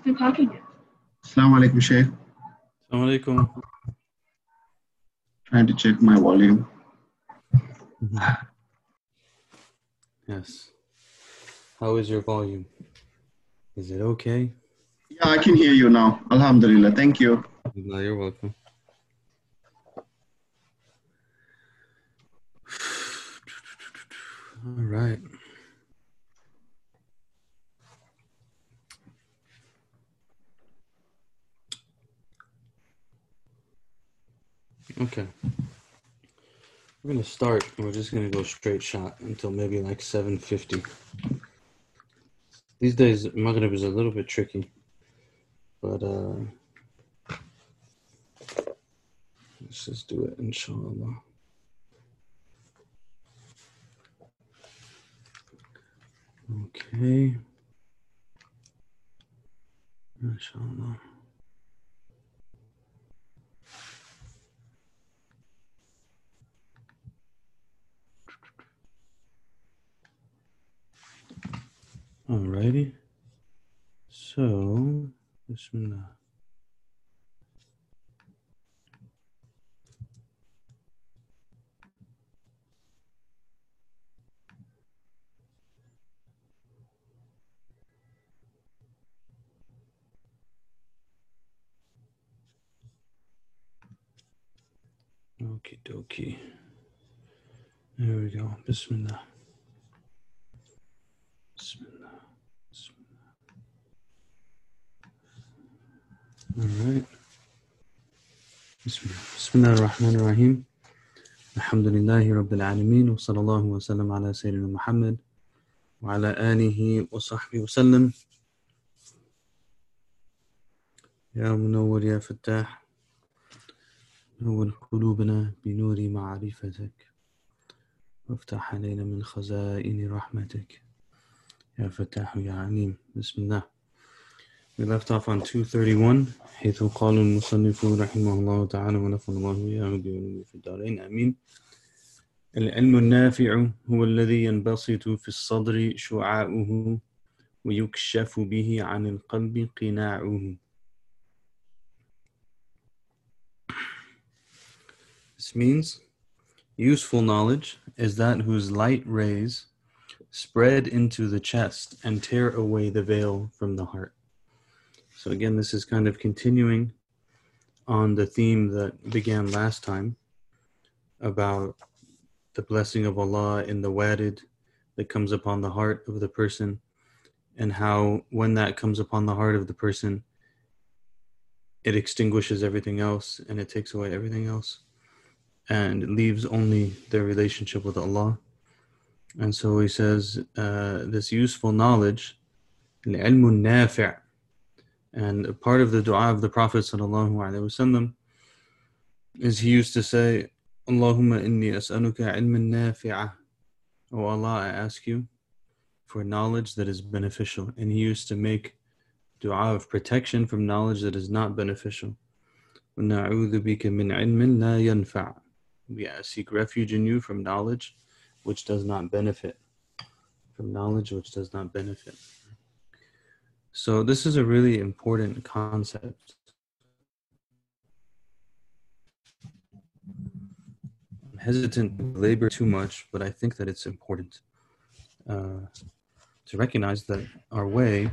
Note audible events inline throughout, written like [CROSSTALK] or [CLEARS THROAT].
still talking yet? Assalamu alaikum, Sheikh. Assalamu alaikum. Trying to check my volume. Yes. How is your volume? Is it okay? Yeah, I can hear you now. Alhamdulillah. Thank you. No, you're welcome. [SIGHS] All right. Okay. We're gonna start and we're just gonna go straight shot until maybe like 750. These days Maghrib is a little bit tricky. But uh let's just do it inshallah. Okay. Inshallah. Alrighty. So, Bismillah. Uh, Okie dokie. There we go. Bismillah. Bismillah. Bismillah. بسم الله الرحمن الرحيم الحمد لله رب العالمين وصلى الله وسلم على سيدنا محمد وعلى آله وصحبه وسلم يا منور يا فتاح نور قلوبنا بنور معرفتك وافتح علينا من خزائن رحمتك يا فتاح يا عليم بسم الله We left off on 231 حيث قال المصنف رحمه الله تعالى ونفع الله وإياه بعلومه في الدارين آمين العلم النافع هو الذي ينبسط في الصدر شعاعه ويكشف به عن القلب قناعه This means useful knowledge is that whose light rays spread into the chest and tear away the veil from the heart. So again, this is kind of continuing on the theme that began last time about the blessing of Allah in the warid that comes upon the heart of the person and how when that comes upon the heart of the person it extinguishes everything else and it takes away everything else and leaves only their relationship with Allah. And so he says uh, this useful knowledge العلم النافع and a part of the dua of the Prophet وسلم, is he used to say, Allahumma inni as'aluka ilman nafi'ah. Oh Allah, I ask you for knowledge that is beneficial. And he used to make dua of protection from knowledge that is not beneficial. وَنَعُوذُ بِكَ مِنْ عِلْمٍ لَا يَنْفَعُ we seek refuge in you from knowledge which does not benefit. From knowledge which does not benefit. So, this is a really important concept. I'm hesitant to labor too much, but I think that it's important uh, to recognize that our way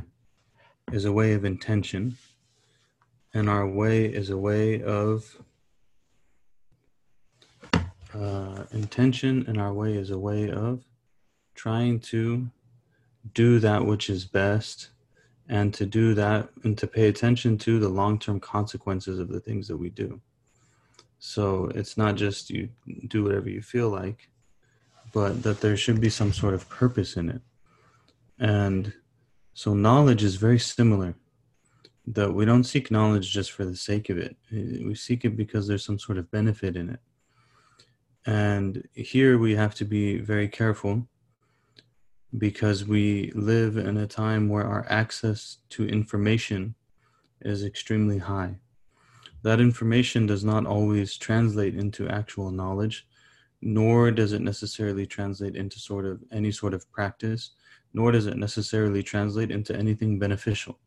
is a way of intention, and our way is a way of uh, intention and our way is a way of trying to do that which is best and to do that and to pay attention to the long term consequences of the things that we do. So it's not just you do whatever you feel like, but that there should be some sort of purpose in it. And so knowledge is very similar. That we don't seek knowledge just for the sake of it. We seek it because there's some sort of benefit in it. And here we have to be very careful because we live in a time where our access to information is extremely high. That information does not always translate into actual knowledge, nor does it necessarily translate into sort of any sort of practice, nor does it necessarily translate into anything beneficial.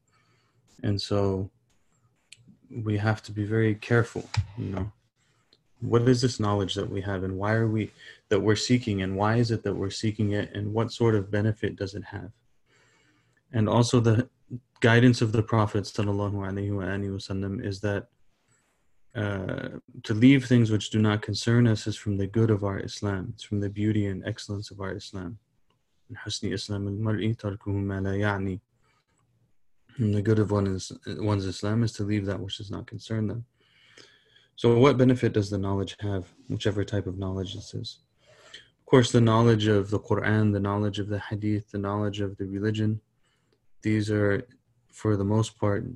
And so we have to be very careful, you know. What is this knowledge that we have and why are we that we're seeking and why is it that we're seeking it and what sort of benefit does it have? And also the guidance of the Prophet wasallam is that uh, to leave things which do not concern us is from the good of our Islam. It's from the beauty and excellence of our Islam. And husni Islam al-mar'i From the good of one is, one's Islam is to leave that which does not concern them. So, what benefit does the knowledge have, whichever type of knowledge this is? Of course, the knowledge of the Quran, the knowledge of the Hadith, the knowledge of the religion, these are, for the most part,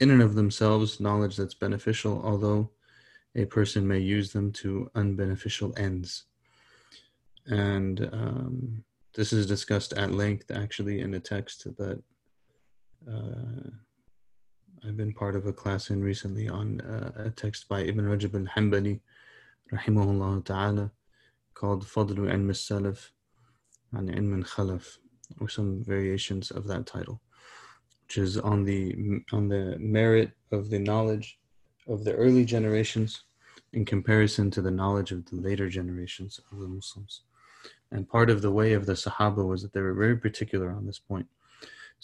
in and of themselves knowledge that's beneficial, although a person may use them to unbeneficial ends. And um, this is discussed at length actually in a text that uh, I've been part of a class in recently on uh, a text by Ibn Rajab al Hanbali, rahimahullah ta'ala, called Fadlu Ilm al-Salaf an Ilm al-Khalaf, or some variations of that title which is on the on the merit of the knowledge of the early generations in comparison to the knowledge of the later generations of the Muslims. And part of the way of the Sahaba was that they were very particular on this point.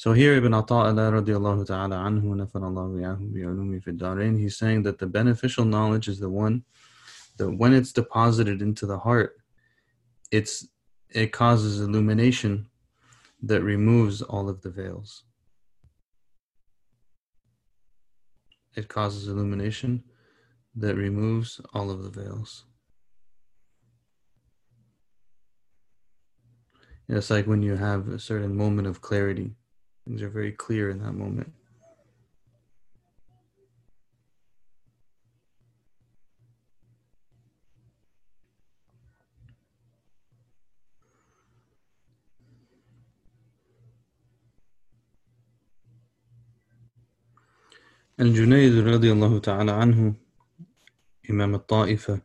So here Ibn Ataillah radiallahu ta'ala anhu nafanahu Darin he's saying that the beneficial knowledge is the one that when it's deposited into the heart, it's it causes illumination that removes all of the veils. it causes illumination that removes all of the veils. It's like when you have a certain moment of clarity, things are very clear in that moment. الجنيد رضي الله تعالى عنه Imam al-Ta'ifa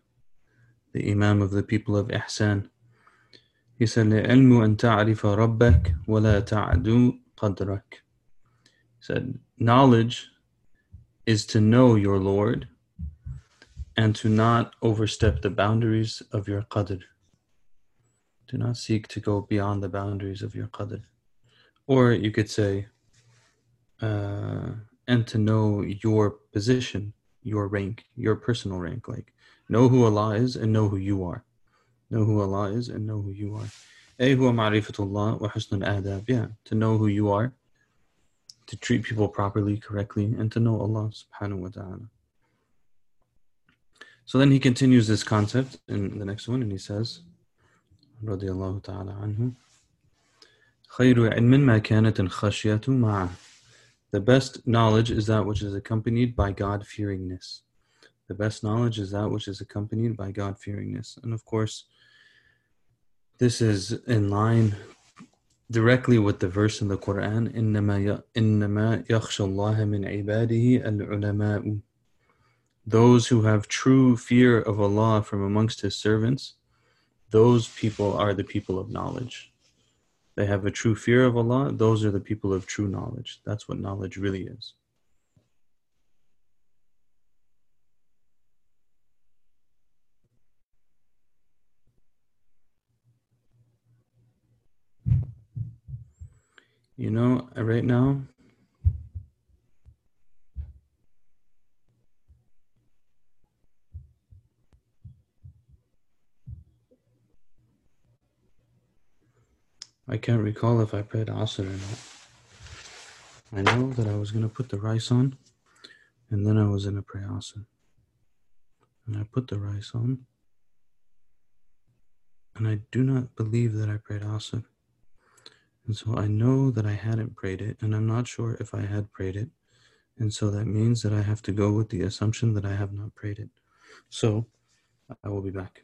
the Imam of the people of Ihsan he said العلم أن تعرف ربك ولا تعدو qadrak. said, knowledge is to know your Lord and to not overstep the boundaries of your qadr. Do not seek to go beyond the boundaries of your qadr. Or you could say, uh, and to know your position, your rank, your personal rank. Like, know who Allah is and know who you are. Know who Allah is and know who you are أي هو معرفة الله وحسن الآداب. Yeah, to know who you are, to treat people properly, correctly, and to know Allah subhanahu wa ta'ala. So then he continues this concept in the next one and he says, رضي الله تعالى عنه خير علم ما كانت الخشية معه the best knowledge is that which is accompanied by God fearingness. The best knowledge is that which is accompanied by God fearingness. And of course, this is in line directly with the verse in the Quran إنما يخشى الله من عباده العلماء Those who have true fear of Allah from amongst His servants, those people are the people of knowledge they have a true fear of Allah, those are the people of true knowledge. That's what knowledge really is. You know, right now, I can't recall if I prayed Asr or not. I know that I was going to put the rice on, and then I was going to pray Asr. And I put the rice on, and I do not believe that I prayed Asr. And so I know that I hadn't prayed it, and I'm not sure if I had prayed it. And so that means that I have to go with the assumption that I have not prayed it. So I will be back.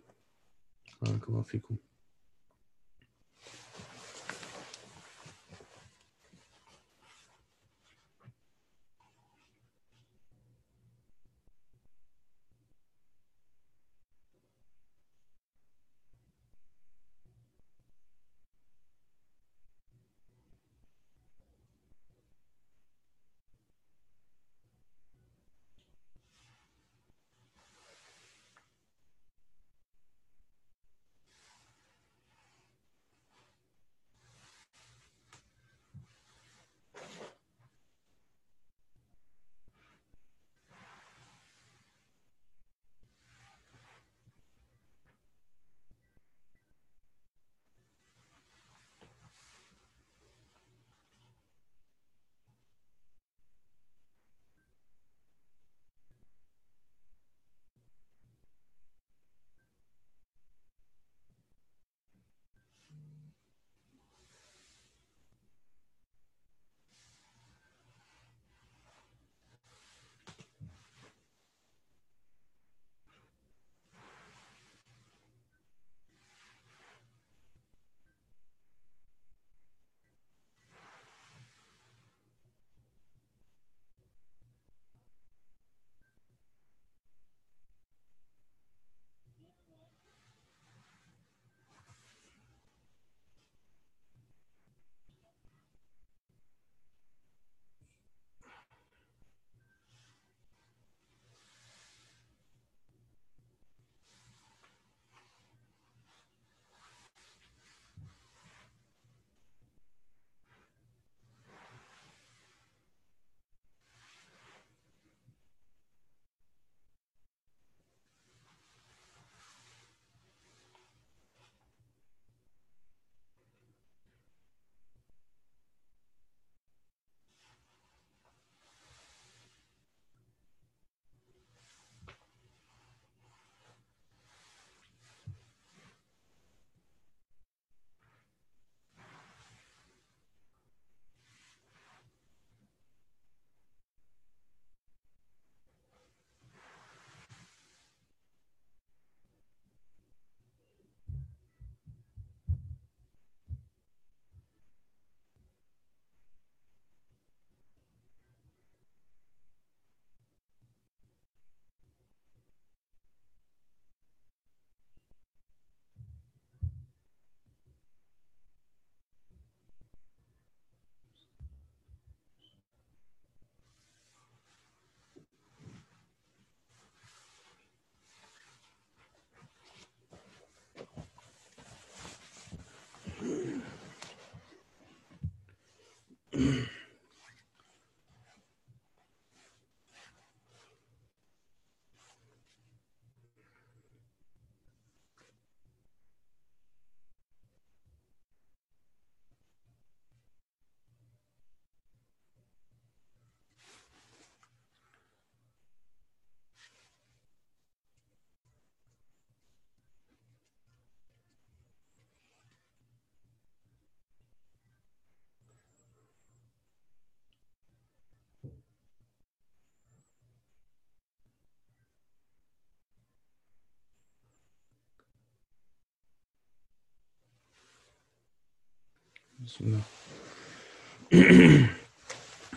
[COUGHS]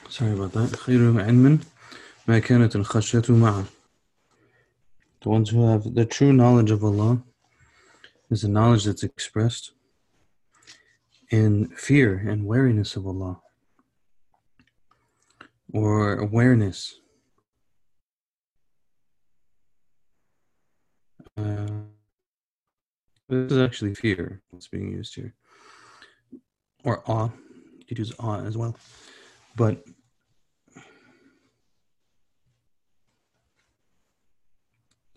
Sorry about that. خير علم ما كانت الخشية معه. The ones who have the true knowledge of Allah is a knowledge that's expressed in fear and wariness of Allah or awareness. Uh, this is actually fear that's being used here, or awe. You could use awe as well, but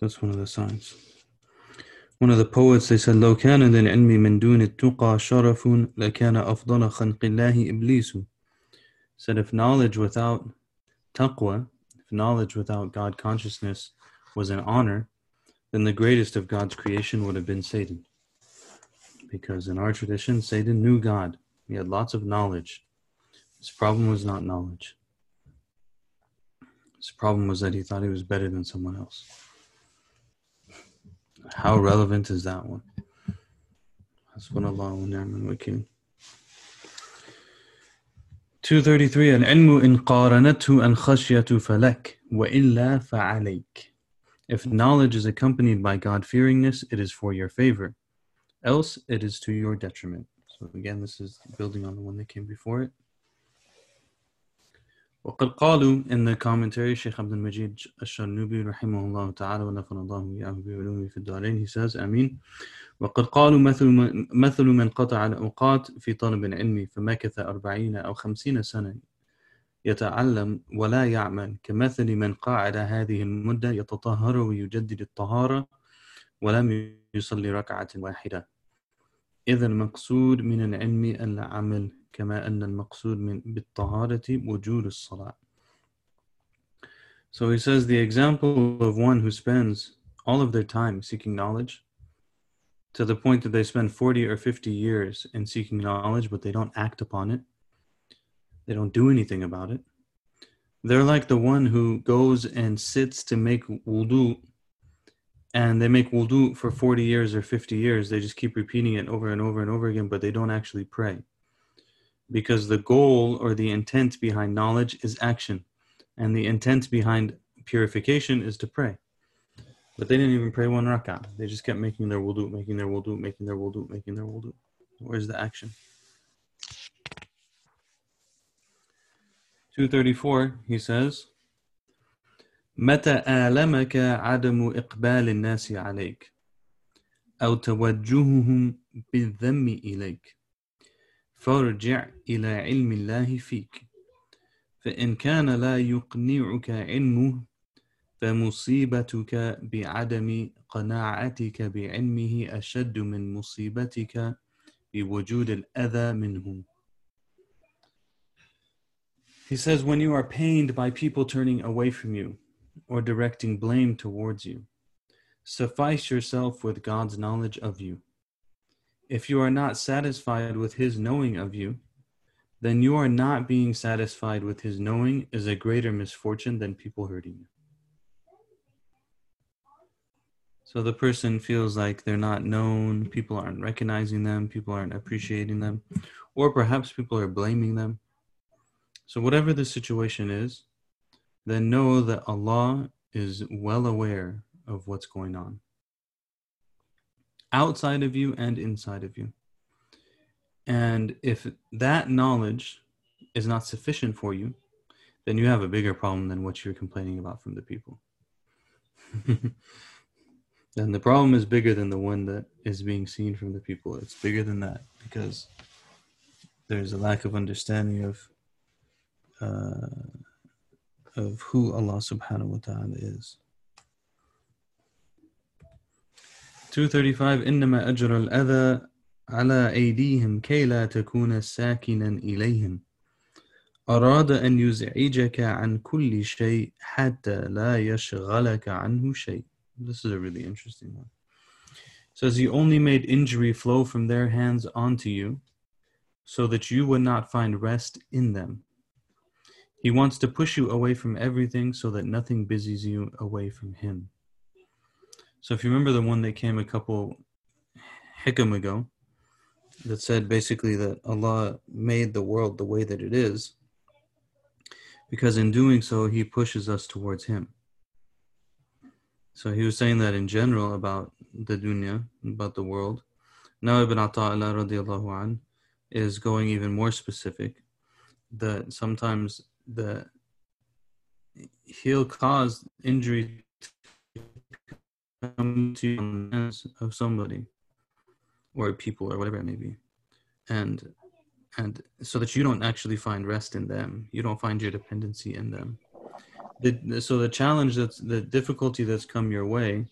that's one of the signs. One of the poets they said لو كان للعلم من دون التقى شرف لكان أفضل خلق الله إبليس said if knowledge without taqwa, if knowledge without God consciousness was an honor, then the greatest of God's creation would have been Satan. Because in our tradition, Satan knew God. He had lots of knowledge. His problem was not knowledge. His problem was that he thought he was better than someone else. How relevant is that one? Hasbunallah wa ni'mal wakil. 233 العلم إن قارنته الخشية فلك وإلا فعليك If knowledge is accompanied by God-fearingness, it is for your favor. Else, it is to your detriment. So again, this is building on the one that came before it. وقد قالوا in the commentary Sheikh Abdul Majid Ash-Sharnubi رحمه الله تعالى ونفعنا الله وإياه بعلومه في الدارين he says آمين وقد قالوا مثل مثل من قطع الأوقات في طلب العلم فمكث أربعين أو خمسين سنة يتعلم ولا يعمل كمثل من قاعد هذه المدة يتطهر ويجدد الطهارة ولم يصلي ركعة واحدة إذا المقصود من العلم العمل كما أن المقصود من بالطهارة وجود الصلاة So he says the example of one who spends all of their time seeking knowledge to the point that they spend 40 or 50 years in seeking knowledge, but they don't act upon it. They don't do anything about it. They're like the one who goes and sits to make wudu and they make wudu for 40 years or 50 years. They just keep repeating it over and over and over again, but they don't actually pray. Because the goal or the intent behind knowledge is action, and the intent behind purification is to pray. But they didn't even pray one rak'ah. They just kept making their wudu, making their wudu, making their wudu, making their wudu. Where's the action? 234, he says, متى آلمك عدم إقبال الناس عليك؟ أو توجههم بالذم إليك؟ فارجع إلى علم الله فيك. فإن كان لا يقنعك علمه فمصيبتك بعدم قناعتك بعلمه أشد من مصيبتك بوجود الأذى منه. He says, when you are pained by people turning away from you or directing blame towards you, suffice yourself with God's knowledge of you. If you are not satisfied with His knowing of you, then you are not being satisfied with His knowing is a greater misfortune than people hurting you. So the person feels like they're not known, people aren't recognizing them, people aren't appreciating them, or perhaps people are blaming them. So, whatever the situation is, then know that Allah is well aware of what's going on outside of you and inside of you. And if that knowledge is not sufficient for you, then you have a bigger problem than what you're complaining about from the people. [LAUGHS] then the problem is bigger than the one that is being seen from the people. It's bigger than that because there's a lack of understanding of uh, of who Allah subhanahu wa ta'ala is. 235 إنما أجر الأذى على أيديهم كي لا تكون ساكنا إليهم أراد أن يزعجك عن كل شيء حتى لا يشغلك عنه شيء This is a really interesting one. It says he only made injury flow from their hands onto you so that you would not find rest in them. he wants to push you away from everything so that nothing busies you away from him. So if you remember the one that came a couple hikam ago, that said basically that Allah made the world the way that it is because in doing so he pushes us towards him. So he was saying that in general about the dunya, about the world. Now Ibn Ataillah radiallahu an is going even more specific that sometimes the he'll cause injury to of somebody or people or whatever it may be. And and so that you don't actually find rest in them. You don't find your dependency in them. The, so the challenge that's the difficulty that's come your way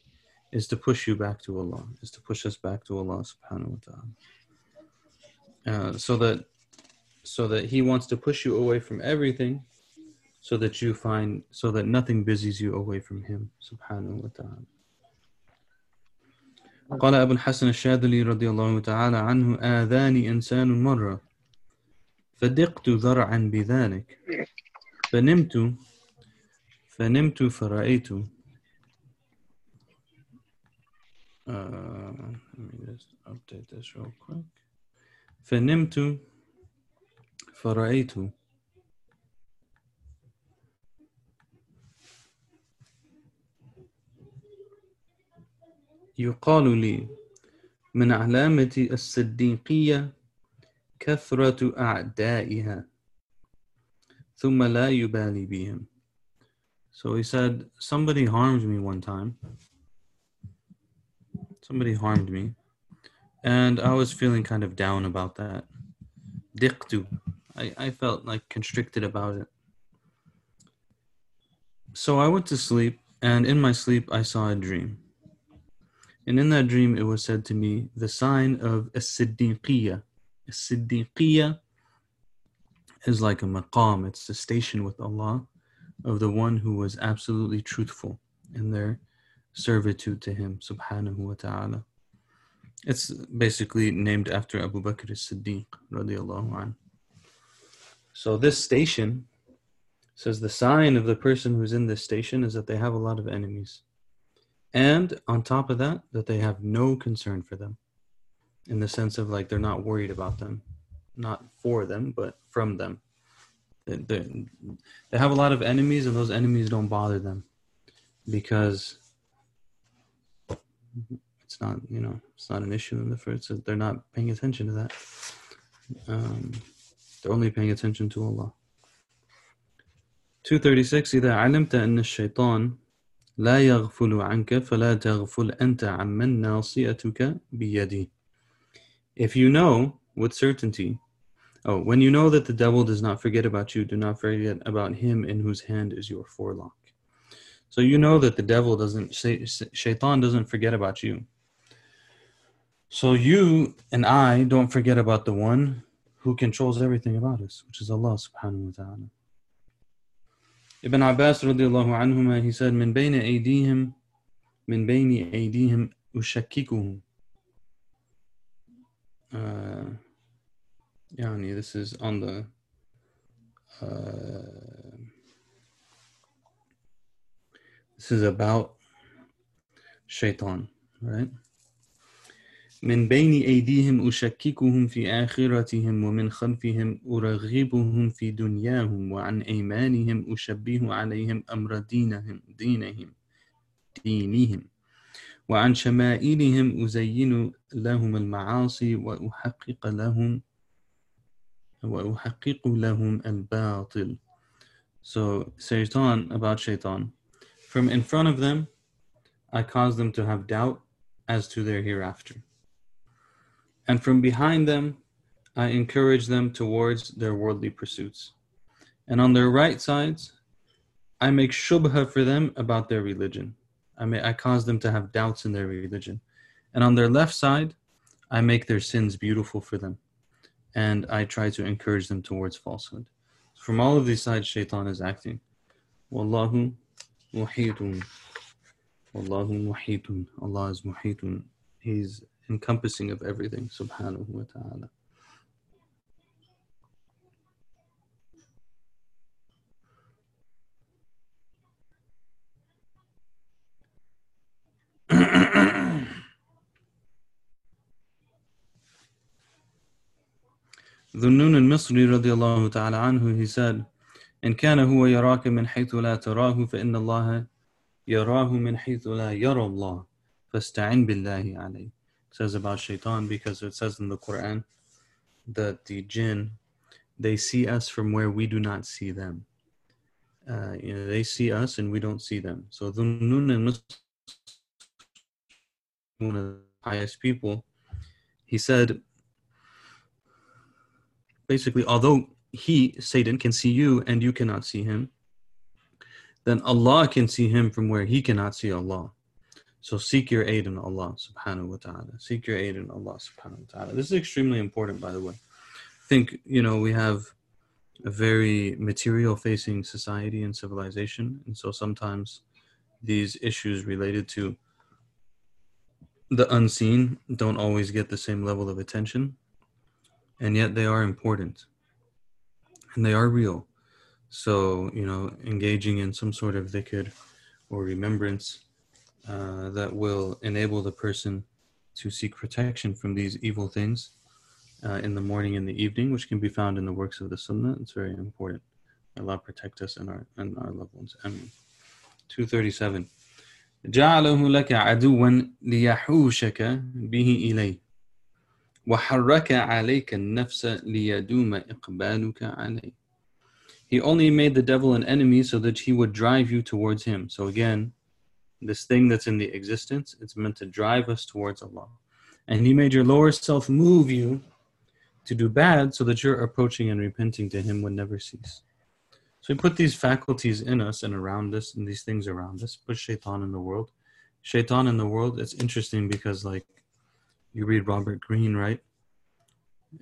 is to push you back to allah is to push us back to allah subhanahu wa ta'ala. Uh, so that so that he wants to push you away from everything so that you find so that nothing busies you away from him subhanahu wa ta'ala قال أبو الحسن الشاذلي رضي الله تعالى عنه آذاني إنسان مرة فدقت ذرعا بذلك فنمت فنمت فرأيت uh, let me just update this real quick فنمت فرأيت يقال لي من علامة الصديقية كثرة أعدائها ثم لا يبالي بهم So he said, somebody harmed me one time. Somebody harmed me. And I was feeling kind of down about that. Diqtu. I, I felt like constricted about it. So I went to sleep, and in my sleep, I saw a dream. And in that dream, it was said to me, the sign of a siddiqiyya. A siddiqiyya is like a maqam, it's a station with Allah of the one who was absolutely truthful in their servitude to Him, subhanahu wa ta'ala. It's basically named after Abu Bakr as Siddiq, radiallahu anhu. So this station says the sign of the person who's in this station is that they have a lot of enemies. And on top of that, that they have no concern for them in the sense of like they're not worried about them, not for them, but from them. They, they, have a lot of enemies, and those enemies don't bother them because it's not, you know, it's not an issue in the first. They're not paying attention to that. Um, they're only paying attention to Allah. 236 إذا علمت أن الشيطان لا يغفل عنك فلا تغفل أنت عمن ناصيتك بيده If you know with certainty Oh, when you know that the devil does not forget about you, do not forget about him in whose hand is your forelock. So you know that the devil doesn't, shaitan doesn't forget about you. So you and I don't forget about the one who controls everything about us, which is Allah subhanahu wa ta'ala. Ibn Abbas radiallahu anhuma, he said, من بين أيديهم من بين أيديهم اشككهم يعني this is on the uh, this is about shaitan, right? من بين أيديهم أشككهم في آخرتهم ومن خلفهم أرغبهم في دنياهم وعن أيمانهم أشبه عليهم أمر دينهم دينهم دينهم. وعن شمائلهم أزين لهم المعاصي وأحقق لهم وأحقق لهم الباطل. So shaitan about shaitan from in front of them I cause them to have doubt as to their hereafter. And from behind them I encourage them towards their worldly pursuits and on their right sides I make shubha for them about their religion I may I cause them to have doubts in their religion and on their left side I make their sins beautiful for them and I try to encourage them towards falsehood. From all of these sides, shaitan is acting. Wallahu muhitun. Wallahu muhitun. Allah is muhitun. He's encompassing of everything, subhanahu wa ta'ala. Dhunnun al-Misri radiallahu ta'ala anhu, he said, إن كان هو يراك من حيث لا تراه فإن الله يراه من حيث لا يرى الله فاستعن بالله عليه. Says about shaitan because it says in the Quran that the jinn they see us from where we do not see them. Uh, you know, they see us and we don't see them. So Dhunnun and one of the highest people, he said, basically, although he, Satan, can see you and you cannot see him, then Allah can see him from where he cannot see Allah. So seek your aid in Allah subhanahu wa ta'ala. Seek your aid in Allah subhanahu wa ta'ala. This is extremely important, by the way. I think, you know, we have a very material facing society and civilization. And so sometimes these issues related to the unseen don't always get the same level of attention. And yet they are important and they are real. So, you know, engaging in some sort of dhikr or remembrance uh, that will enable the person to seek protection from these evil things uh, in the morning and the evening, which can be found in the works of the Sunnah. It's very important. Allah protect us and our and our loved ones. Amen. 237. جعله لك عدوا ليحوشك به إليه وحرك عليك النفس ليدوم إقبالك عليه He only made the devil an enemy so that he would drive you towards him. So again, this thing that's in the existence, it's meant to drive us towards Allah. And he made your lower self move you to do bad so that your approaching and repenting to him would never cease. So He put these faculties in us and around us and these things around us, put shaitan in the world. Shaitan in the world, it's interesting because like you read Robert Greene, right?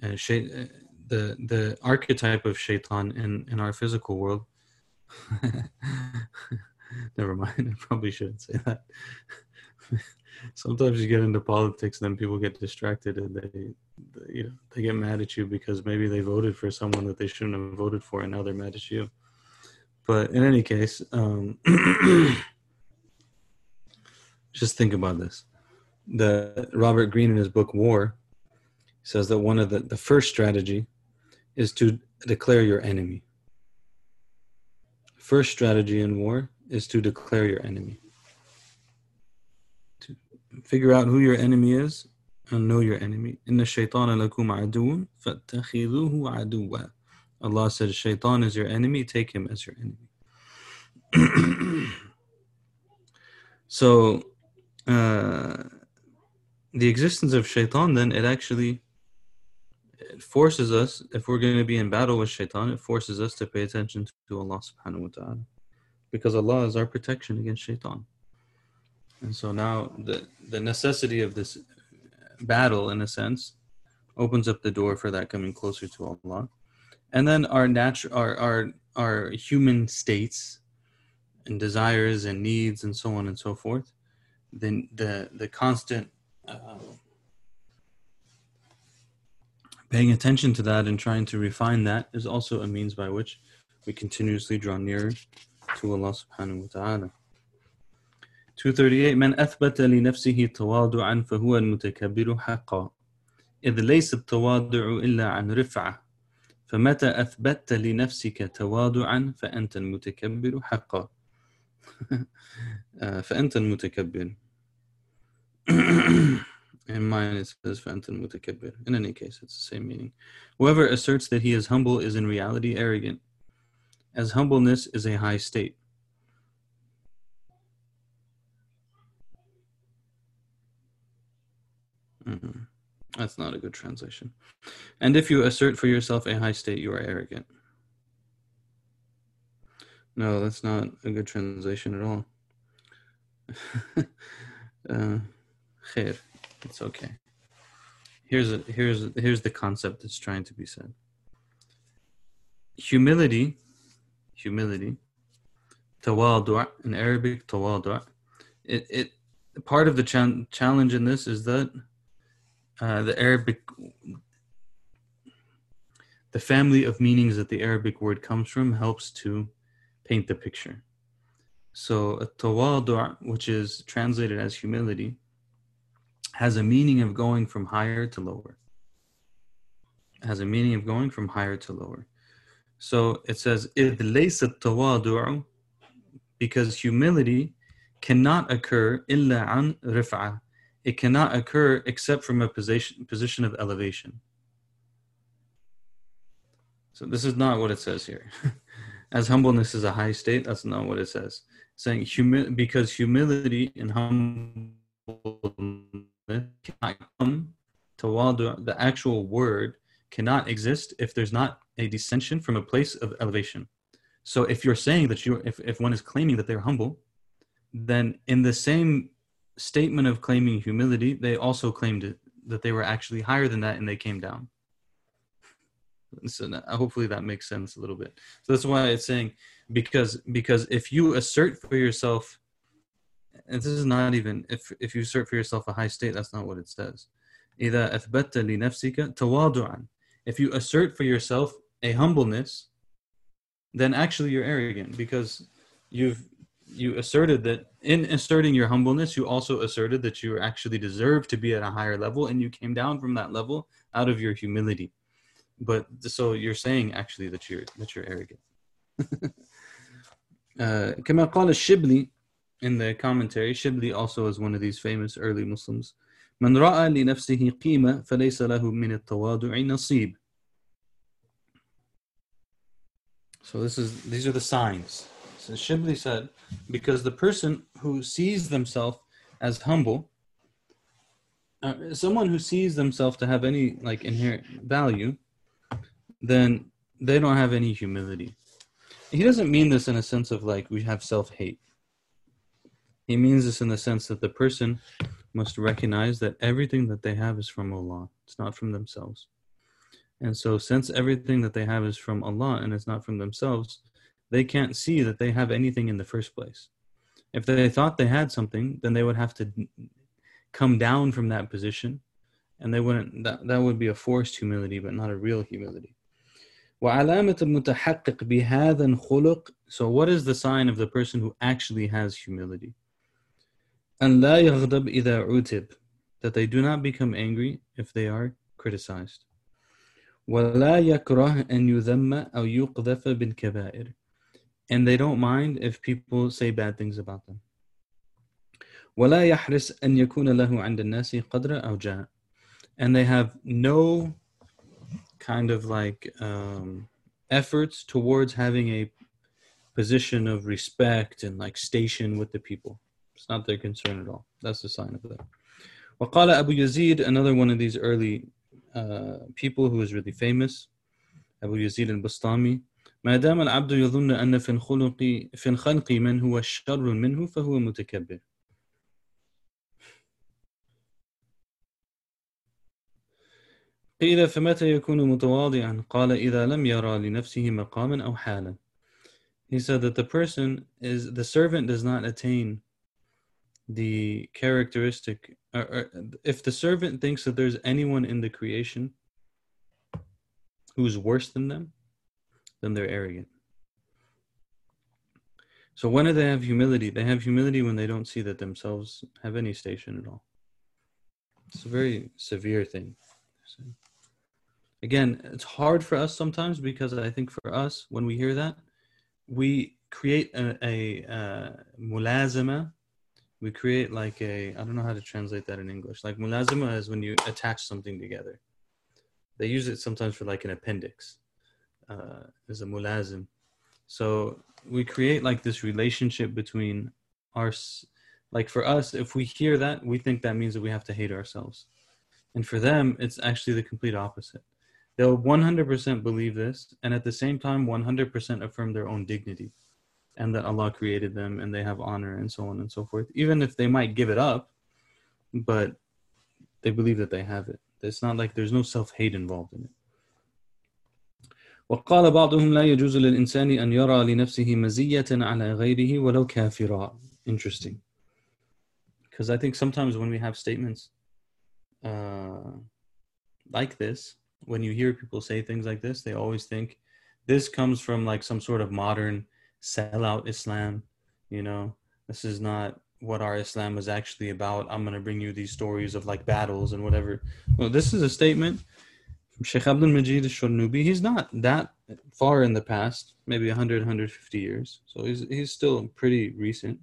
Uh, shay- uh, the the archetype of shaitan in, in our physical world. [LAUGHS] [LAUGHS] Never mind, [LAUGHS] I probably shouldn't say that. [LAUGHS] Sometimes you get into politics, and then people get distracted and they, they, you know, they get mad at you because maybe they voted for someone that they shouldn't have voted for, and now they're mad at you. But in any case, um, [CLEARS THROAT] just think about this. The Robert Greene in his book War says that one of the, the first strategy is to declare your enemy. First strategy in war is to declare your enemy. To figure out who your enemy is and know your enemy. Inna the shaitan aduun fattakhiduhu aduwa. Allah says, Shaitan is your enemy, take him as your enemy. [CLEARS THROAT] so, uh, the existence of Shaitan, then, it actually it forces us, if we're going to be in battle with Shaitan, it forces us to pay attention to Allah subhanahu wa ta'ala. Because Allah is our protection against shaitan. And so now the, the necessity of this battle, in a sense, opens up the door for that coming closer to Allah. And then our natural our, our our human states and desires and needs and so on and so forth, then the the constant uh, paying attention to that and trying to refine that is also a means by which we continuously draw nearer to Allah subhanahu wa ta'ala. 238 من أثبت لنفسه تواضعا فهو المتكبر حقا إذ ليس التواضع إلا عن رفعة فمتى أثبتت لنفسك تواضعا فأنت المتكبر حقا فأنت المتكبر In mine it says فأنت المتكبر. In any case, it's the same meaning. Whoever asserts that he is humble is in reality arrogant, as humbleness is a high state. Mhm. That's not a good translation. And if you assert for yourself a high state, you are arrogant. No, that's not a good translation at all. [LAUGHS] uh. It's okay. Here's a, here's here's the concept that's trying to be said. Humility, humility, tawadu' in Arabic, tawadu'. It it part of the chan- challenge in this is that uh, the Arabic, the family of meanings that the Arabic word comes from helps to paint the picture. So, a tawadu', which is translated as humility, has a meaning of going from higher to lower. has a meaning of going from higher to lower. So it says, إِذْ لَيْسَ التَّوَاضُعُ Because humility cannot occur إِلَّا عَنْ رِفْعَةٍ It cannot occur except from a position, position of elevation. So this is not what it says here. [LAUGHS] As humbleness is a high state, that's not what it says. It's saying humi- because humility and humbleness cannot come tawadu, the actual word cannot exist if there's not a descension from a place of elevation. So if you're saying that you if, if one is claiming that they're humble, then in the same statement of claiming humility, they also claimed it, that they were actually higher than that and they came down. So that- hopefully that makes sense a little bit. So that's why it's saying because because if you assert for yourself and this is not even if if you assert for yourself a high state, that's not what it says. إذا أثبت لنفسك تواضعا if you assert for yourself a humbleness, then actually you're arrogant because you've you asserted that in asserting your humbleness, you also asserted that you actually deserve to be at a higher level and you came down from that level out of your humility. But so you're saying actually that you're that you're arrogant. [LAUGHS] uh, Kamal Shibli in the commentary, Shibli also is one of these famous early Muslims من رأى لنفسه قيمة فليس له من التواضع نصيب. So this is these are the signs. So Shibli said, because the person who sees themselves as humble, uh, someone who sees themselves to have any like inherent value, then they don't have any humility. He doesn't mean this in a sense of like we have self-hate. He means this in the sense that the person must recognize that everything that they have is from Allah. It's not from themselves. And so, since everything that they have is from Allah and it's not from themselves, they can't see that they have anything in the first place. If they thought they had something, then they would have to come down from that position, and they wouldn't. That, that would be a forced humility, but not a real humility. وعلامة المتحقق بهذا الخلق So what is the sign of the person who actually has humility? أن لا يغضب إذا عُتب That they do not become angry if they are criticized. ولا يكره أن يذم أو يقذف بالكبائر And they don't mind if people say bad things about them. ولا يحرص أن يكون له عند الناس قدر أو جاه And they have no kind of like um, efforts towards having a position of respect and like station with the people. It's not their concern at all. That's the sign of that. وقال Abu Yazid, another one of these early uh, people who is really famous, Abu Yazid al-Bastami, ما دام العبد يظن أن في الخلق في الخلق من هو شر منه فهو متكبر. قيل فمتى يكون متواضعا؟ قال إذا لم يرى لنفسه مقاما أو حالا. He said that the person is the servant does not attain the characteristic or, or if the servant thinks that there's anyone in the creation who's worse than them then they're arrogant. So when do they have humility? They have humility when they don't see that themselves have any station at all. It's a very severe thing. Again it's hard for us sometimes because i think for us when we hear that we create a, a, mulazama we create like a I don't know how to translate that in English. Like mulazima is when you attach something together. They use it sometimes for like an appendix. Uh, as a mulazim. So we create like this relationship between our, like for us, if we hear that, we think that means that we have to hate ourselves. And for them, it's actually the complete opposite. They'll 100% believe this, and at the same time, 100% affirm their own dignity and that Allah created them and they have honor and so on and so forth. Even if they might give it up, but they believe that they have it. It's not like there's no self hate involved in it. وقال بعضهم لا يجوز للإنسان أن يرى لنفسه مزية على غيره ولو كافرا. Interesting. Because I think sometimes when we have statements uh, like this, when you hear people say things like this, they always think this comes from like some sort of modern sellout Islam. You know, this is not what our Islam is actually about. I'm going to bring you these stories of like battles and whatever. Well, this is a statement From Sheikh Abdul Majid al-Shurnubi, he's not that far in the past, maybe 100, 150 years. So he's he's still pretty recent.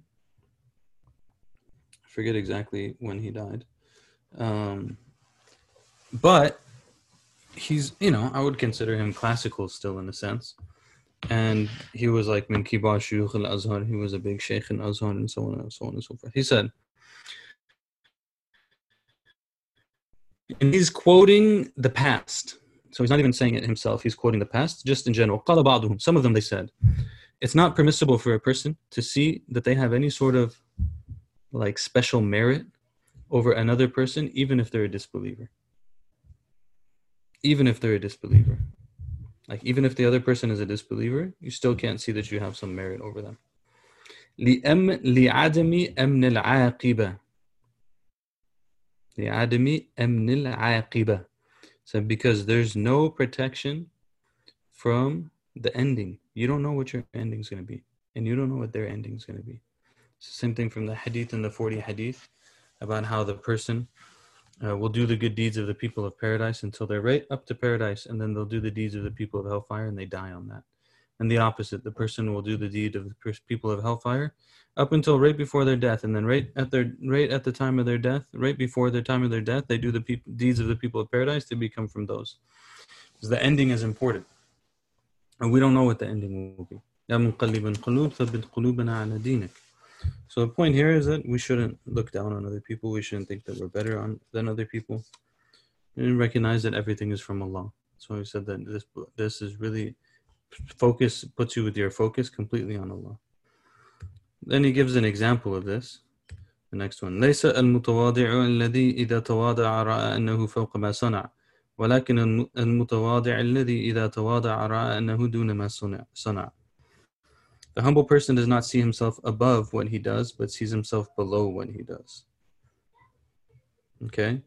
I forget exactly when he died. Um, but he's, you know, I would consider him classical still in a sense. And he was like min kibar shuyukh al Azhar. He was a big sheikh in Azhar, and so on and so on and so forth. He said, and he's quoting the past. So he's not even saying it himself. He's quoting the past, just in general. Some of them they said, it's not permissible for a person to see that they have any sort of like special merit over another person, even if they're a disbeliever. Even if they're a disbeliever. Like even if the other person is a disbeliever, you still can't see that you have some merit over them. لأم لعدم أمن العاقبة لعدم أمن العاقبة so because there's no protection from the ending. You don't know what your ending is going to be, and you don't know what their ending is going to be. It's the same thing from the hadith and the 40 hadith about how the person uh, will do the good deeds of the people of paradise until they're right up to paradise, and then they'll do the deeds of the people of hellfire and they die on that. And the opposite, the person will do the deed of the people of hellfire up until right before their death, and then right at their right at the time of their death, right before the time of their death, they do the peop- deeds of the people of paradise. They become from those, because the ending is important, and we don't know what the ending will be. So the point here is that we shouldn't look down on other people. We shouldn't think that we're better on than other people, and recognize that everything is from Allah. So he said that this this is really focus puts you with your focus completely on Allah. Then he gives an example of this. The next one ليس المتواضع الذي إذا تواضع رأى أنه فوق ما صنع ولكن المتواضع الذي إذا تواضع رأى أنه دون ما صنع The humble person does not see himself above what he does, but sees himself below what he does. Okay?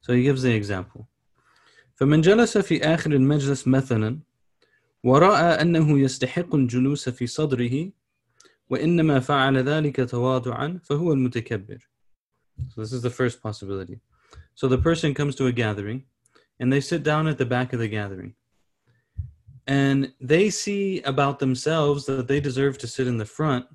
So he gives the example. فمن جلس في آخر المجلس مثلا ورأى أنه يستحق الجلوس في صدره وإنما فعل ذلك تواضعا فهو المتكبر. So this is the first possibility. So the person comes to a gathering and they sit down at the back of the gathering. And they see about themselves that they deserve to sit in the front,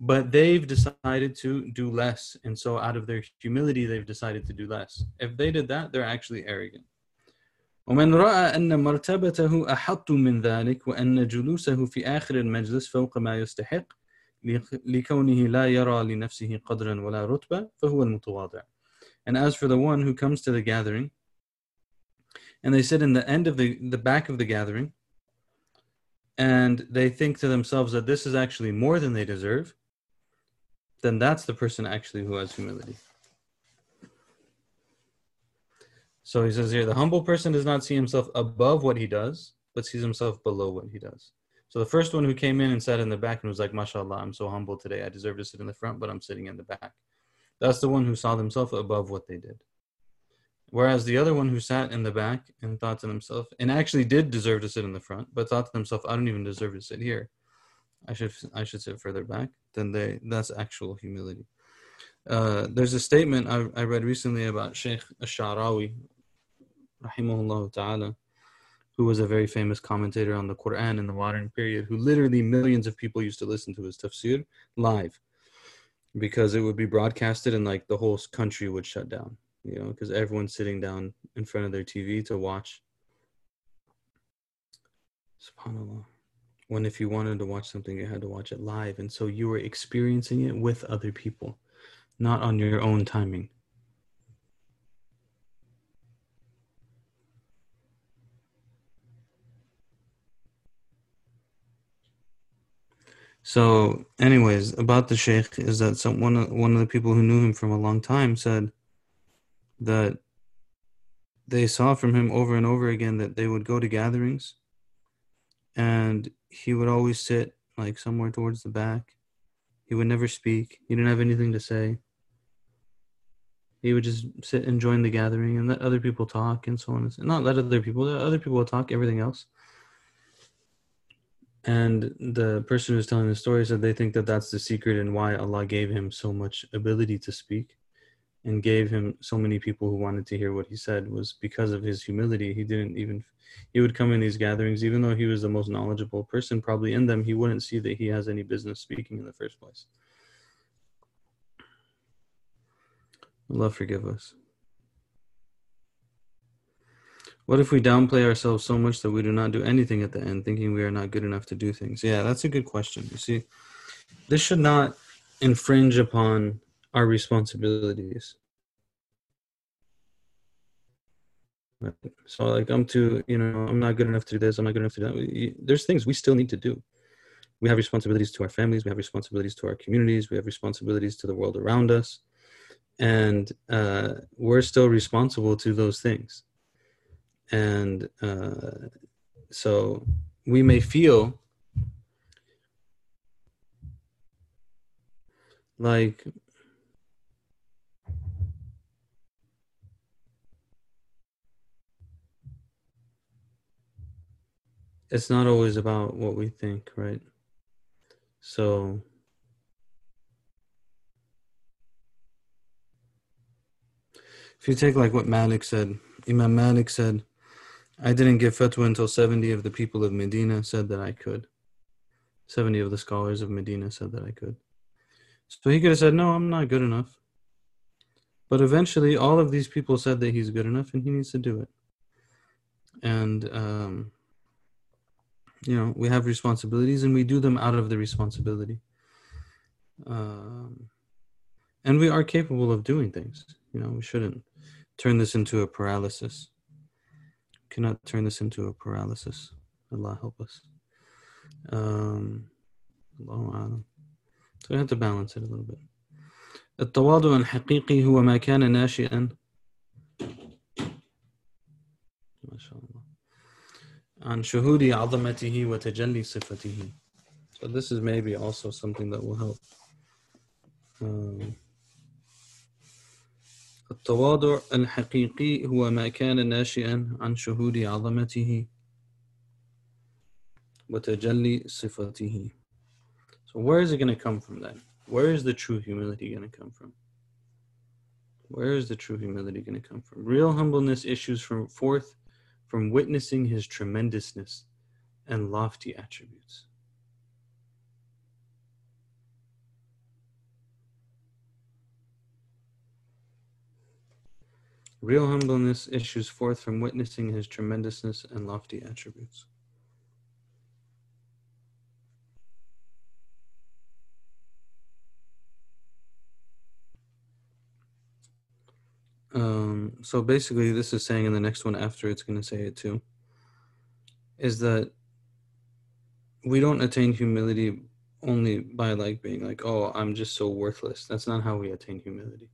but they've decided to do less. And so out of their humility, they've decided to do less. If they did that, they're actually arrogant. ومن رأى أن مرتبته أحط من ذلك وأن جلوسه في آخر المجلس فوق ما يستحق لكونه لا يرى لنفسه قدرا ولا رتبة فهو المتواضع. And as for the one who comes to the gathering and they sit in the end of the, the back of the gathering and they think to themselves that this is actually more than they deserve, then that's the person actually who has humility. So he says here the humble person does not see himself above what he does, but sees himself below what he does. So the first one who came in and sat in the back and was like, MashaAllah, I'm so humble today. I deserve to sit in the front, but I'm sitting in the back. That's the one who saw themselves above what they did. Whereas the other one who sat in the back and thought to himself, and actually did deserve to sit in the front, but thought to themselves, I don't even deserve to sit here. I should I should sit further back. Then they that's actual humility. Uh, there's a statement I, I read recently about Sheikh Ash-Sha'rawi, rahimahullah ta'ala, who was a very famous commentator on the Quran in the modern period, who literally millions of people used to listen to his tafsir live because it would be broadcasted and like the whole country would shut down, you know, because everyone's sitting down in front of their TV to watch. SubhanAllah. When if you wanted to watch something, you had to watch it live. And so you were experiencing it with other people, not on your own timing. So, anyways, about the sheikh is that some one one of the people who knew him from a long time said that they saw from him over and over again that they would go to gatherings and he would always sit like somewhere towards the back. He would never speak. He didn't have anything to say. He would just sit and join the gathering and let other people talk and so on. And Not let other people, other people talk, everything else and the person who's telling the story said they think that that's the secret and why Allah gave him so much ability to speak and gave him so many people who wanted to hear what he said was because of his humility. He didn't even he would come in these gatherings, even though he was the most knowledgeable person probably in them, he wouldn't see that he has any business speaking in the first place. Allah forgive us. What if we downplay ourselves so much that we do not do anything at the end, thinking we are not good enough to do things? Yeah, that's a good question. You see, this should not infringe upon our responsibilities. So, like, I'm too, you know, I'm not good enough to do this, I'm not good enough to do that. There's things we still need to do. We have responsibilities to our families, we have responsibilities to our communities, we have responsibilities to the world around us. And uh, we're still responsible to those things and uh, so we may feel like it's not always about what we think, right? So if you take like what Malik said, Imam Malik said, I didn't give fatwa until 70 of the people of Medina said that I could. 70 of the scholars of Medina said that I could. So he could have said, No, I'm not good enough. But eventually, all of these people said that he's good enough and he needs to do it. And, um, you know, we have responsibilities and we do them out of the responsibility. Um, and we are capable of doing things. You know, we shouldn't turn this into a paralysis cannot turn this into a paralysis. Allah help us. Um, So we have to balance it a little bit. التواضع الحقيقي هو ما كان ناشئا ما شاء الله عن شهود عظمته وتجلي صفته. So this is maybe also something that will help. Um, التواضع الحقيقي هو ما كان ناشئا عن شهود عظمته وتجلي صفته. So where is it going to come from then? Where is the true humility going to come from? Where is the true humility going to come from? Real humbleness issues from forth from witnessing his tremendousness and lofty attributes. Real humbleness issues forth from witnessing his tremendousness and lofty attributes. Um, so basically, this is saying in the next one after it's going to say it too, is that we don't attain humility only by like being like, oh, I'm just so worthless. That's not how we attain humility.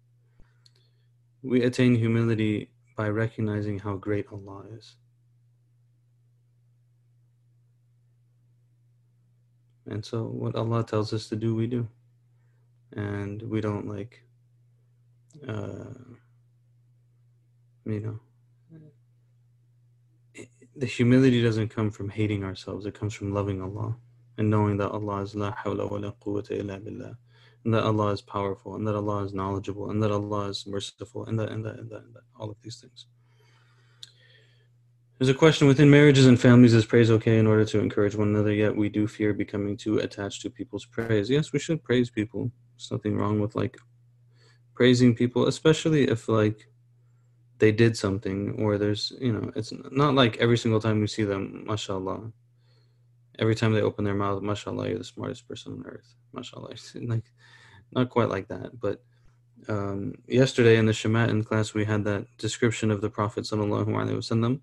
We attain humility by recognizing how great Allah is. And so, what Allah tells us to do, we do. And we don't like, uh, you know, mm-hmm. the humility doesn't come from hating ourselves, it comes from loving Allah and knowing that Allah is la hawla wa la quwwata illa billah and that Allah is powerful, and that Allah is knowledgeable, and that Allah is merciful, and that, and that, and that, and that all of these things. There's a question within marriages and families is praise okay in order to encourage one another, yet we do fear becoming too attached to people's praise. Yes, we should praise people. There's nothing wrong with like praising people, especially if like they did something or there's, you know, it's not like every single time we see them, mashallah. Every time they open their mouth, mashallah, you're the smartest person on earth. Mashallah. [LAUGHS] Like not quite like that, but um, yesterday in the Shama'il class, we had that description of the Prophet sallallahu alaihi wasallam,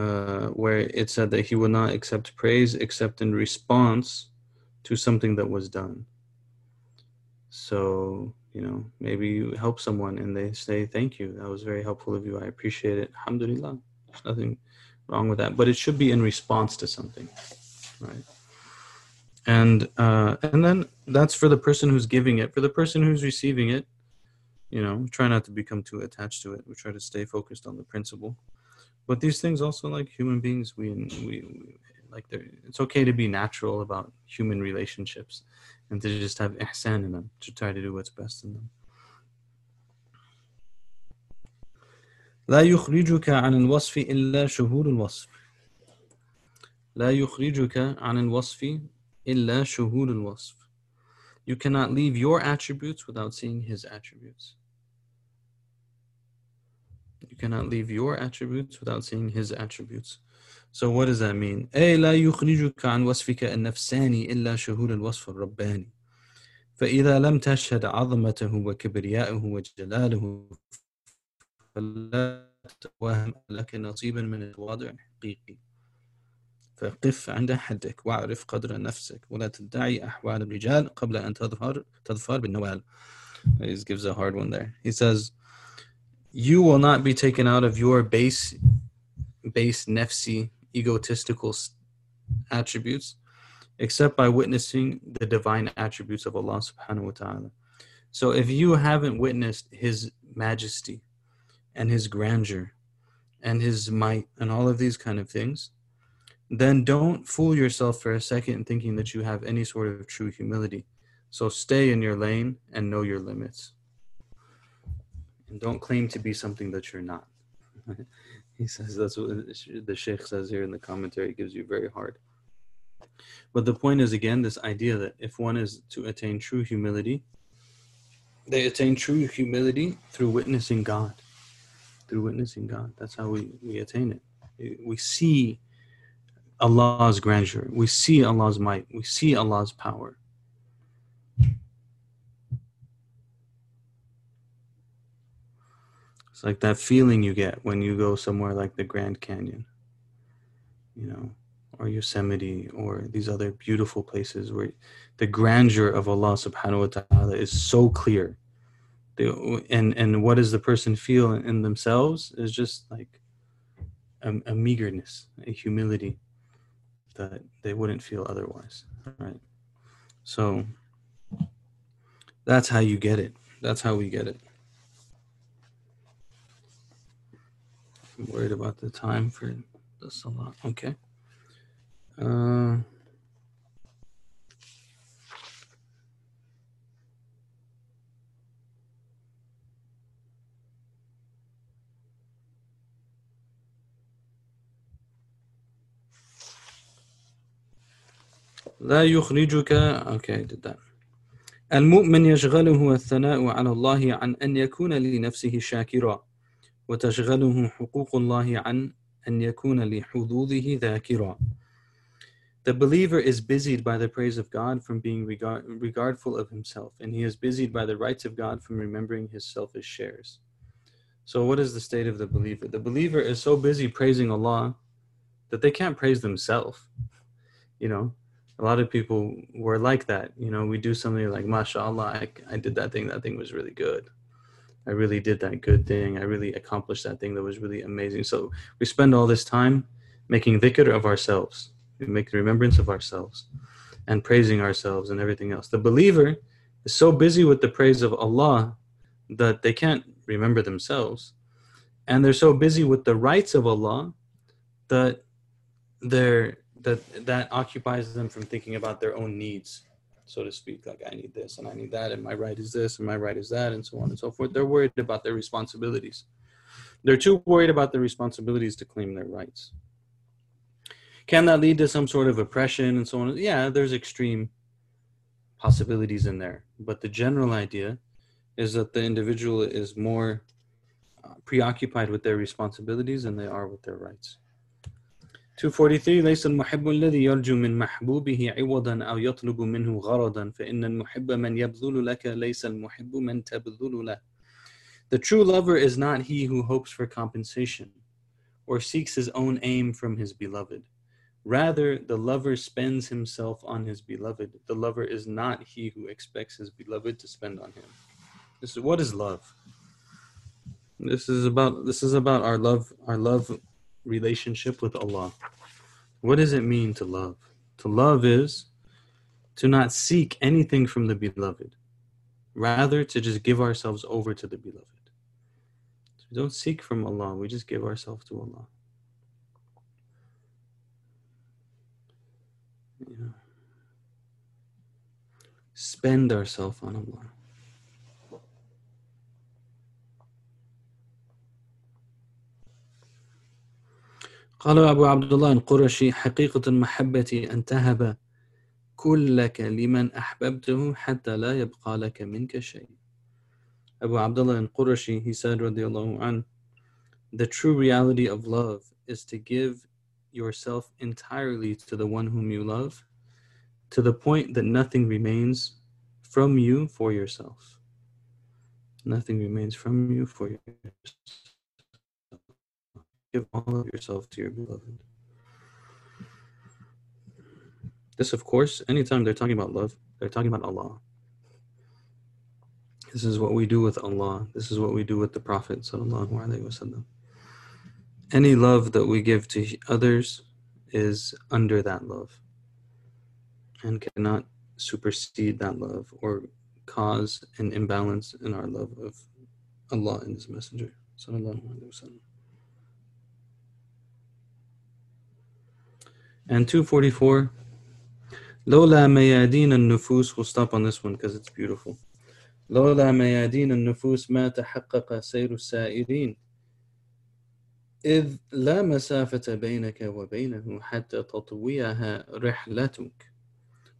uh, where it said that he would not accept praise except in response to something that was done. So, you know, maybe you help someone and they say, Thank you. That was very helpful of you. I appreciate it. Alhamdulillah. There's nothing wrong with that. But it should be in response to something. Right and uh, and then that's for the person who's giving it for the person who's receiving it you know try not to become too attached to it we try to stay focused on the principle but these things also like human beings we we, we like it's okay to be natural about human relationships and to just have ihsan in them to try to do what's best in them لا يخرجك عن الوصف إلا شهود الوصف لا يخرجك عن الوصف إلا شهود الوصف You cannot leave your attributes without seeing his attributes. You cannot leave your attributes without seeing his attributes. So what does that mean? أي لا يخرجك عن وصفك النفساني إلا شهود الوصف الرباني. فإذا لم تشهد عظمته وكبرياءه وجلاله فلا تتوهم لك نصيبا من الوضع الحقيقي. فقف عند حدك واعرف قدر نفسك ولا تدعي أحوال الرجال قبل أن تظهر تظفر بالنوال. He gives a hard one there. He says, you will not be taken out of your base, base nefsi, egotistical attributes, except by witnessing the divine attributes of Allah subhanahu wa ta'ala. So if you haven't witnessed His majesty and His grandeur and His might and all of these kind of things, then don't fool yourself for a second thinking that you have any sort of true humility. So stay in your lane and know your limits. And don't claim to be something that you're not. [LAUGHS] he says that's what the Sheikh says here in the commentary, it gives you very hard. But the point is again this idea that if one is to attain true humility, they attain true humility through witnessing God. Through witnessing God. That's how we, we attain it. We see Allah's grandeur. We see Allah's might. We see Allah's power. It's like that feeling you get when you go somewhere like the Grand Canyon, you know, or Yosemite, or these other beautiful places where the grandeur of Allah subhanahu wa ta'ala is so clear. They, and, and what does the person feel in themselves is just like a, a meagerness, a humility that they wouldn't feel otherwise. Right. So that's how you get it. That's how we get it. I'm worried about the time for the salah. Okay. Uh, لا يخرجك okay I did that المؤمن يشغله الثناء على الله عن أن يكون لنفسه شاكرا وتشغله حقوق الله عن أن يكون لحظوظه ذاكرا The believer is busied by the praise of God from being regard, regardful of himself, and he is busied by the rights of God from remembering his selfish shares. So, what is the state of the believer? The believer is so busy praising Allah that they can't praise themselves. You know, a lot of people were like that. You know, we do something like, MashaAllah, I, I did that thing, that thing was really good. I really did that good thing. I really accomplished that thing that was really amazing. So we spend all this time making dhikr of ourselves. We make the remembrance of ourselves and praising ourselves and everything else. The believer is so busy with the praise of Allah that they can't remember themselves. And they're so busy with the rights of Allah that they're that that occupies them from thinking about their own needs so to speak. Like, I need this and I need that, and my right is this and my right is that, and so on and so forth. They're worried about their responsibilities. They're too worried about their responsibilities to claim their rights. Can that lead to some sort of oppression and so on? Yeah, there's extreme possibilities in there. But the general idea is that the individual is more uh, preoccupied with their responsibilities than they are with their rights. 243 ليس المحب الذي يرجو من محبوبه عوضا أو يطلب منه غرضا فإن المحب من يبذل لك ليس المحب من تبذل له The true lover is not he who hopes for compensation or seeks his own aim from his beloved. Rather, the lover spends himself on his beloved. The lover is not he who expects his beloved to spend on him. This is what is love? This is about this is about our love our love relationship with Allah. What does it mean to love? To love is to not seek anything from the beloved, rather, to just give ourselves over to the beloved. So we don't seek from Allah, we just give ourselves to Allah. Yeah. Spend ourselves on Allah. قال أبو عبد الله القرشي حقيقة محبتي أن تهب كلك لمن أحببته حتى لا يبقى لك منك شيء Abu Abdullah al-Qurashi, he said, رضي الله عنه: the true reality of love is to give yourself entirely to the one whom you love, to the point that nothing remains from you for yourself. Nothing remains from you for yourself. Give all of yourself to your beloved. This, of course, anytime they're talking about love, they're talking about Allah. This is what we do with Allah. This is what we do with the Prophet. Any love that we give to others is under that love and cannot supersede that love or cause an imbalance in our love of Allah and His Messenger. And 244, Lola Mayadin an-Nufus. We'll stop on this one because it's beautiful. Lola Mayadin an-Nufus ma تحقق sayru sa'irin. إذ لا مسافة بينك وبينه حتى تطويها رحلتك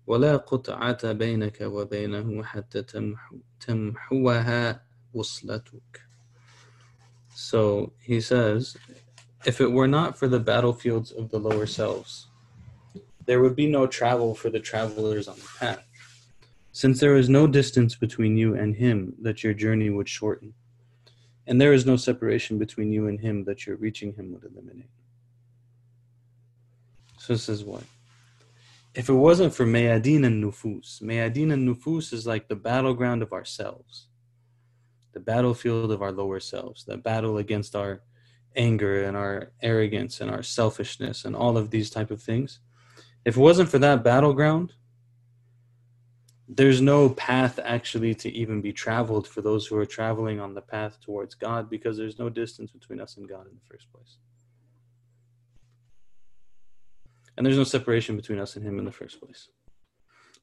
ولا قطعة بينك وبينه حتى تمحو تمحوها وصلتك. So he says, if it were not for the battlefields of the lower selves, there would be no travel for the travelers on the path. since there is no distance between you and him that your journey would shorten, and there is no separation between you and him that your reaching him would eliminate. So this is what? If it wasn't for Mayadin an-Nufus, Mayadin an-Nufus is like the battleground of ourselves, the battlefield of our lower selves, the battle against our anger and our arrogance and our selfishness and all of these type of things. If it wasn't for that battleground, there's no path actually to even be traveled for those who are traveling on the path towards God because there's no distance between us and God in the first place. And there's no separation between us and Him in the first place.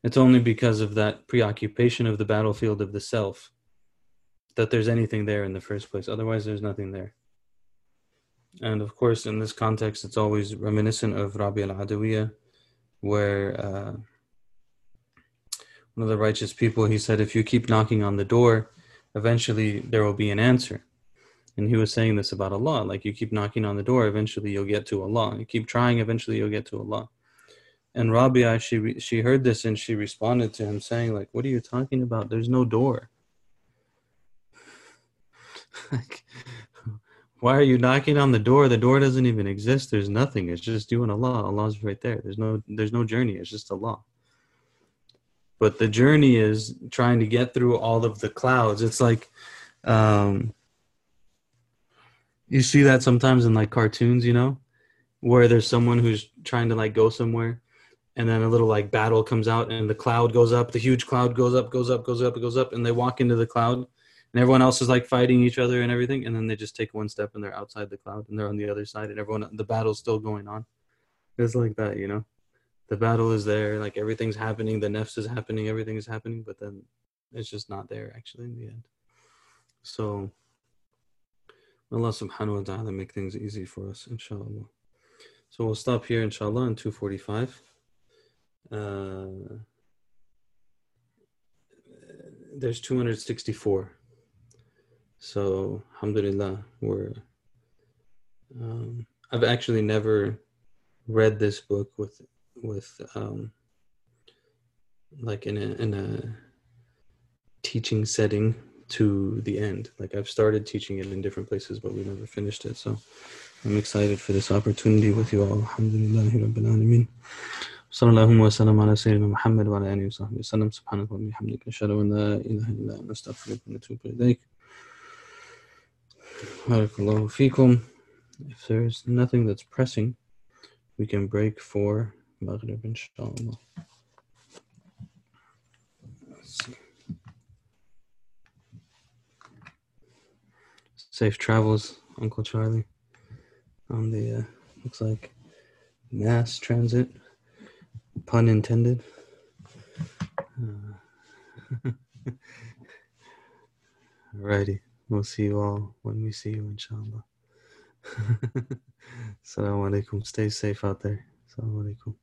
It's only because of that preoccupation of the battlefield of the self that there's anything there in the first place. Otherwise, there's nothing there. And of course, in this context, it's always reminiscent of Rabia al Adawiyah, where. Uh, one of the righteous people, he said, if you keep knocking on the door, eventually there will be an answer. And he was saying this about Allah, like you keep knocking on the door, eventually you'll get to Allah. You keep trying, eventually you'll get to Allah. And Rabia, she she heard this and she responded to him saying, like, what are you talking about? There's no door. [LAUGHS] like, why are you knocking on the door? The door doesn't even exist. There's nothing. It's just and Allah. Allah's right there. There's no there's no journey. It's just Allah but the journey is trying to get through all of the clouds it's like um you see that sometimes in like cartoons you know where there's someone who's trying to like go somewhere and then a little like battle comes out and the cloud goes up the huge cloud goes up goes up goes up goes up and they walk into the cloud and everyone else is like fighting each other and everything and then they just take one step and they're outside the cloud and they're on the other side and everyone the battle's still going on it's like that you know the battle is there, like everything's happening, the nefs is happening, everything is happening, but then it's just not there actually in the end. So Allah subhanahu wa ta'ala make things easy for us, inshallah. So we'll stop here, inshallah, in 245. Uh, there's 264. So, alhamdulillah, we're. Um, I've actually never read this book with with um, like in a in a teaching setting to the end. Like I've started teaching it in different places, but we never finished it. So I'm excited for this opportunity with you all. Alhamdulillah Rabbil Alameen. صلى الله وسلم على سيدنا محمد وعلى آله وصحبه وسلم سبحانك اللهم وبحمدك أشهد أن لا إله إلا أنت نستغفرك ونتوب إليك Fikum. If there's nothing that's pressing, we can break for Maghrib, inshallah. Safe travels, Uncle Charlie, on the, uh, looks like, mass transit, pun intended. Uh, [LAUGHS] Alrighty. We'll see you all when we see you, inshallah. [LAUGHS] Assalamu alaikum. Stay safe out there. Assalamu alaikum.